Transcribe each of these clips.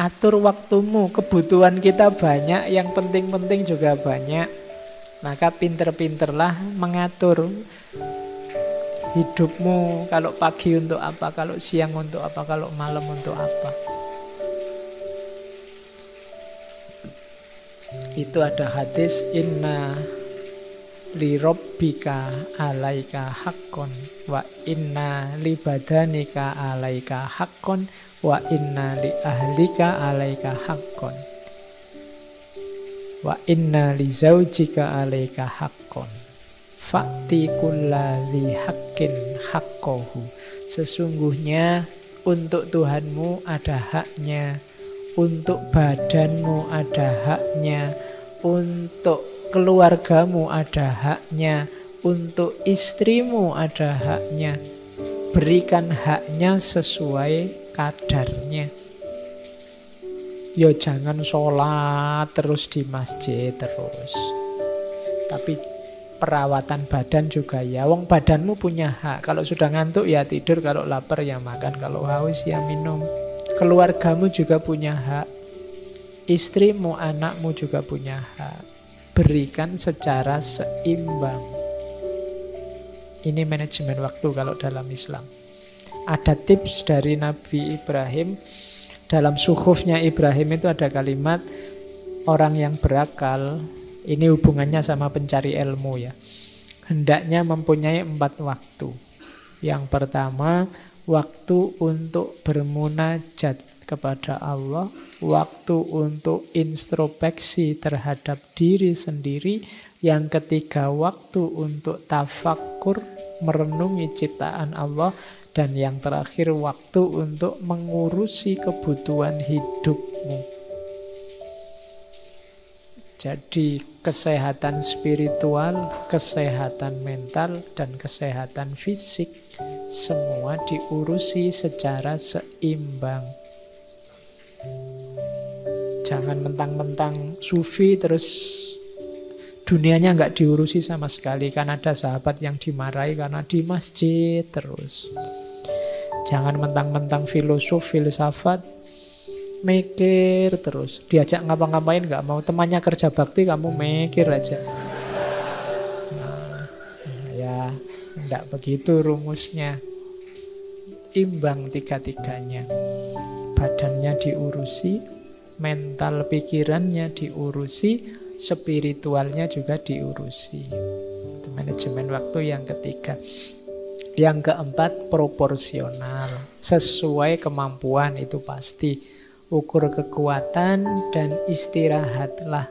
Atur waktumu, kebutuhan kita banyak, yang penting-penting juga banyak. Maka pinter-pinterlah mengatur hidupmu. Kalau pagi untuk apa, kalau siang untuk apa, kalau malam untuk apa. Itu ada hadis inna li robbika alaika hakkon wa inna li badanika alaika hakkon wa inna li ahlika alaika haqqon wa inna li zaujika alaika haqqon fakti kulladhi haqqin haqqohu. Sesungguhnya untuk Tuhanmu ada haknya untuk badanmu ada haknya untuk keluargamu ada haknya untuk istrimu ada haknya. Berikan haknya sesuai kadarnya. Yo jangan sholat terus di masjid terus. Tapi perawatan badan juga ya. Wong badanmu punya hak. Kalau sudah ngantuk ya tidur, kalau lapar ya makan, kalau haus ya minum. Keluargamu juga punya hak. Istrimu, anakmu juga punya hak. Berikan secara seimbang. Ini manajemen waktu kalau dalam Islam ada tips dari Nabi Ibrahim. Dalam suhufnya Ibrahim itu ada kalimat orang yang berakal ini hubungannya sama pencari ilmu ya. Hendaknya mempunyai empat waktu. Yang pertama waktu untuk bermunajat kepada Allah, waktu untuk introspeksi terhadap diri sendiri, yang ketiga waktu untuk tafakur merenungi ciptaan Allah, dan yang terakhir waktu untuk mengurusi kebutuhan hidupmu. Jadi kesehatan spiritual, kesehatan mental, dan kesehatan fisik semua diurusi secara seimbang. Jangan mentang-mentang sufi terus dunianya nggak diurusi sama sekali kan ada sahabat yang dimarahi karena di masjid terus jangan mentang-mentang filosof filsafat mikir terus. Diajak ngapa-ngapain nggak mau. Temannya kerja bakti kamu mikir aja. Nah, ya nggak begitu rumusnya. Imbang tiga-tiganya. Badannya diurusi mental pikirannya diurusi spiritualnya juga diurusi. Itu manajemen waktu yang ketiga. Yang keempat proporsional, sesuai kemampuan itu pasti. Ukur kekuatan dan istirahatlah.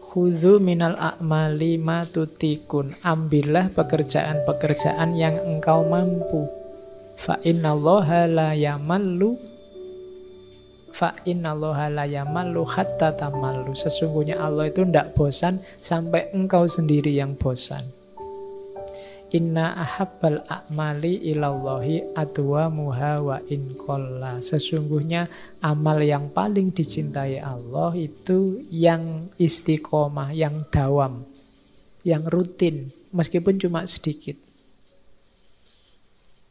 Khudhu minal a'mali tutikun. Ambillah pekerjaan-pekerjaan yang engkau mampu. Fa innallaha la yamallu Fa innallaha la yamallu hatta tamallu. Sesungguhnya Allah itu tidak bosan sampai engkau sendiri yang bosan. Inna ahabbal a'mali ilallahi muha wa in kolla. Sesungguhnya amal yang paling dicintai Allah itu yang istiqomah, yang dawam, yang rutin, meskipun cuma sedikit.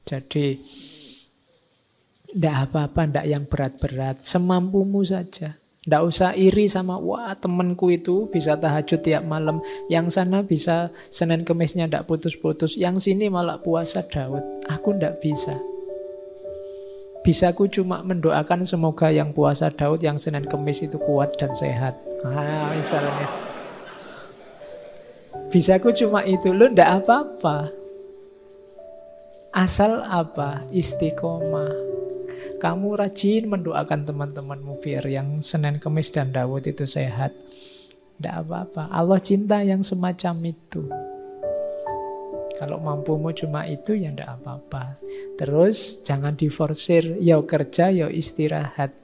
Jadi tidak apa-apa, tidak yang berat-berat. Semampumu saja. Tidak usah iri sama, wah temanku itu bisa tahajud tiap malam. Yang sana bisa Senin Kemisnya tidak putus-putus. Yang sini malah puasa Daud. Aku tidak bisa. Bisaku cuma mendoakan semoga yang puasa Daud, yang Senin Kemis itu kuat dan sehat. Ah, misalnya. Bisaku cuma itu. Lu ndak apa-apa. Asal apa? Istiqomah kamu rajin mendoakan teman-temanmu biar yang Senin Kemis dan Dawud itu sehat. Tidak apa-apa. Allah cinta yang semacam itu. Kalau mampumu cuma itu ya tidak apa-apa. Terus jangan diforsir. Ya kerja, ya istirahat.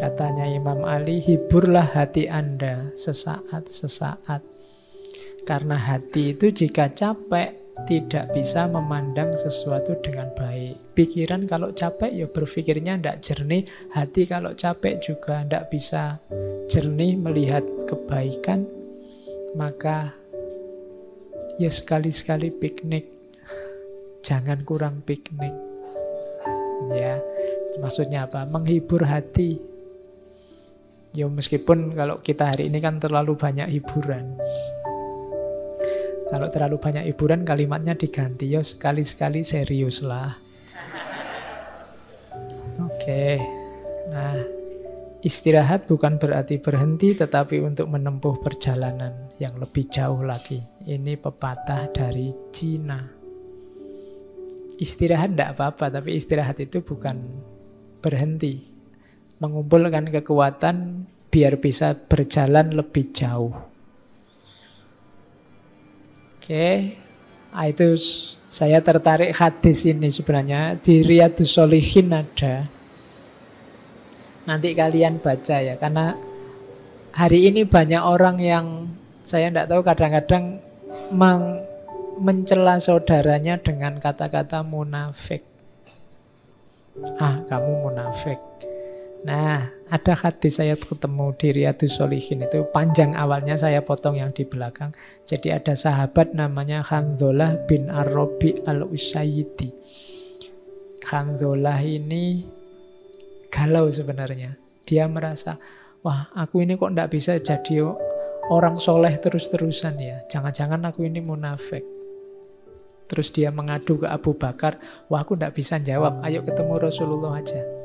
Katanya Imam Ali, hiburlah hati Anda sesaat-sesaat. Karena hati itu jika capek, tidak bisa memandang sesuatu dengan baik. Pikiran kalau capek ya berpikirnya tidak jernih, hati kalau capek juga tidak bisa jernih melihat kebaikan, maka ya sekali-sekali piknik. Jangan kurang piknik. Ya. Maksudnya apa? Menghibur hati. Ya meskipun kalau kita hari ini kan terlalu banyak hiburan. Kalau terlalu banyak hiburan kalimatnya diganti. Ya sekali-sekali serius lah. Oke. Nah, istirahat bukan berarti berhenti tetapi untuk menempuh perjalanan yang lebih jauh lagi. Ini pepatah dari Cina. Istirahat tidak apa-apa, tapi istirahat itu bukan berhenti. Mengumpulkan kekuatan biar bisa berjalan lebih jauh. Oke, ah, itu saya tertarik hadis ini sebenarnya di Riyadus Solihin ada. Nanti kalian baca ya, karena hari ini banyak orang yang saya tidak tahu kadang-kadang mencela saudaranya dengan kata-kata munafik. Ah, kamu munafik. Nah, ada hadis saya ketemu di Riyadus Solihin itu panjang awalnya saya potong yang di belakang. Jadi ada sahabat namanya Khanzolah bin Arabi al-Usayyidi. Khanzolah ini galau sebenarnya. Dia merasa, wah aku ini kok tidak bisa jadi orang soleh terus-terusan ya. Jangan-jangan aku ini munafik. Terus dia mengadu ke Abu Bakar, wah aku tidak bisa jawab, ayo ketemu Rasulullah aja.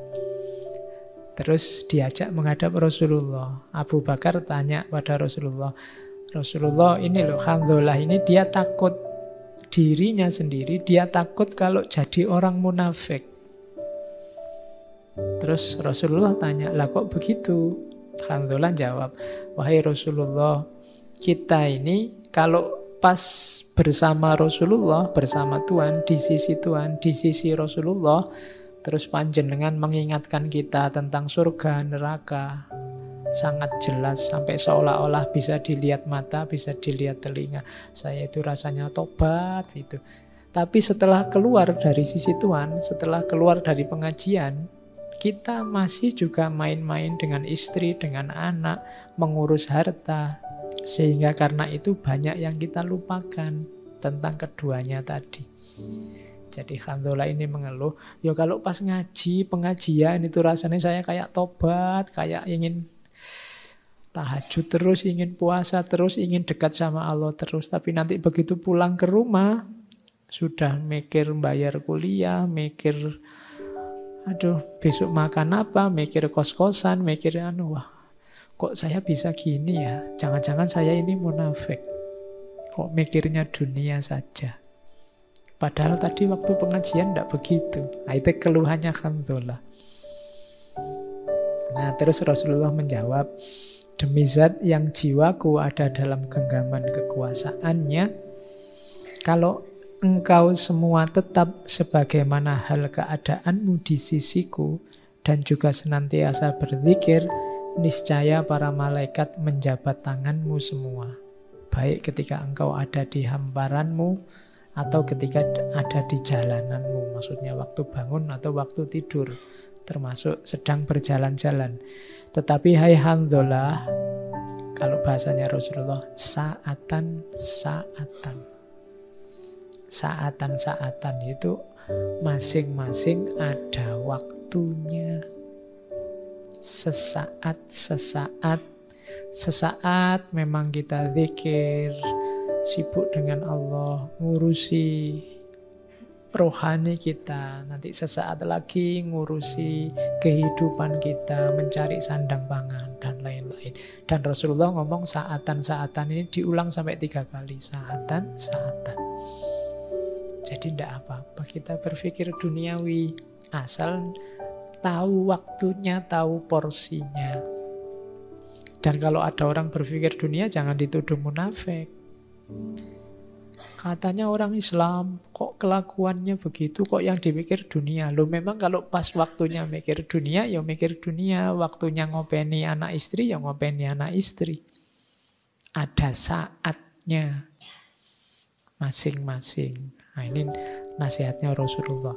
Terus diajak menghadap Rasulullah. Abu Bakar tanya pada Rasulullah, Rasulullah ini loh, Alhamdulillah ini dia takut dirinya sendiri, dia takut kalau jadi orang munafik. Terus Rasulullah tanya, lah kok begitu? Alhamdulillah jawab, wahai Rasulullah, kita ini kalau pas bersama Rasulullah, bersama Tuhan, di sisi Tuhan, di sisi Rasulullah, terus panjenengan mengingatkan kita tentang surga, neraka, sangat jelas sampai seolah-olah bisa dilihat mata, bisa dilihat telinga. Saya itu rasanya tobat gitu. Tapi setelah keluar dari sisi Tuhan, setelah keluar dari pengajian, kita masih juga main-main dengan istri, dengan anak, mengurus harta, sehingga karena itu banyak yang kita lupakan tentang keduanya tadi. Jadi Alhamdulillah ini mengeluh, ya kalau pas ngaji, pengajian itu rasanya saya kayak tobat, kayak ingin tahajud terus, ingin puasa terus, ingin dekat sama Allah terus. Tapi nanti begitu pulang ke rumah, sudah mikir bayar kuliah, mikir aduh besok makan apa, mikir kos-kosan, mikir anu wah kok saya bisa gini ya? Jangan-jangan saya ini munafik. Kok mikirnya dunia saja? Padahal tadi waktu pengajian tidak begitu. Nah, itu keluhannya Khamdullah. Nah, terus Rasulullah menjawab, Demi zat yang jiwaku ada dalam genggaman kekuasaannya, kalau engkau semua tetap sebagaimana hal keadaanmu di sisiku, dan juga senantiasa berzikir, niscaya para malaikat menjabat tanganmu semua. Baik ketika engkau ada di hamparanmu atau ketika ada di jalananmu. Maksudnya waktu bangun atau waktu tidur. Termasuk sedang berjalan-jalan. Tetapi hai hamdulillah, kalau bahasanya Rasulullah, saatan, saatan. Saatan-saatan itu masing-masing ada waktunya sesaat, sesaat, sesaat memang kita zikir, sibuk dengan Allah, ngurusi rohani kita. Nanti sesaat lagi ngurusi kehidupan kita, mencari sandang pangan, dan lain-lain. Dan Rasulullah ngomong saatan-saatan ini diulang sampai tiga kali. Saatan, saatan. Jadi tidak apa-apa kita berpikir duniawi. Asal tahu waktunya, tahu porsinya. Dan kalau ada orang berpikir dunia, jangan dituduh munafik. Katanya orang Islam, kok kelakuannya begitu, kok yang dipikir dunia. Lo memang kalau pas waktunya mikir dunia, ya mikir dunia. Waktunya ngopeni anak istri, ya ngopeni anak istri. Ada saatnya masing-masing. Nah ini nasihatnya Rasulullah.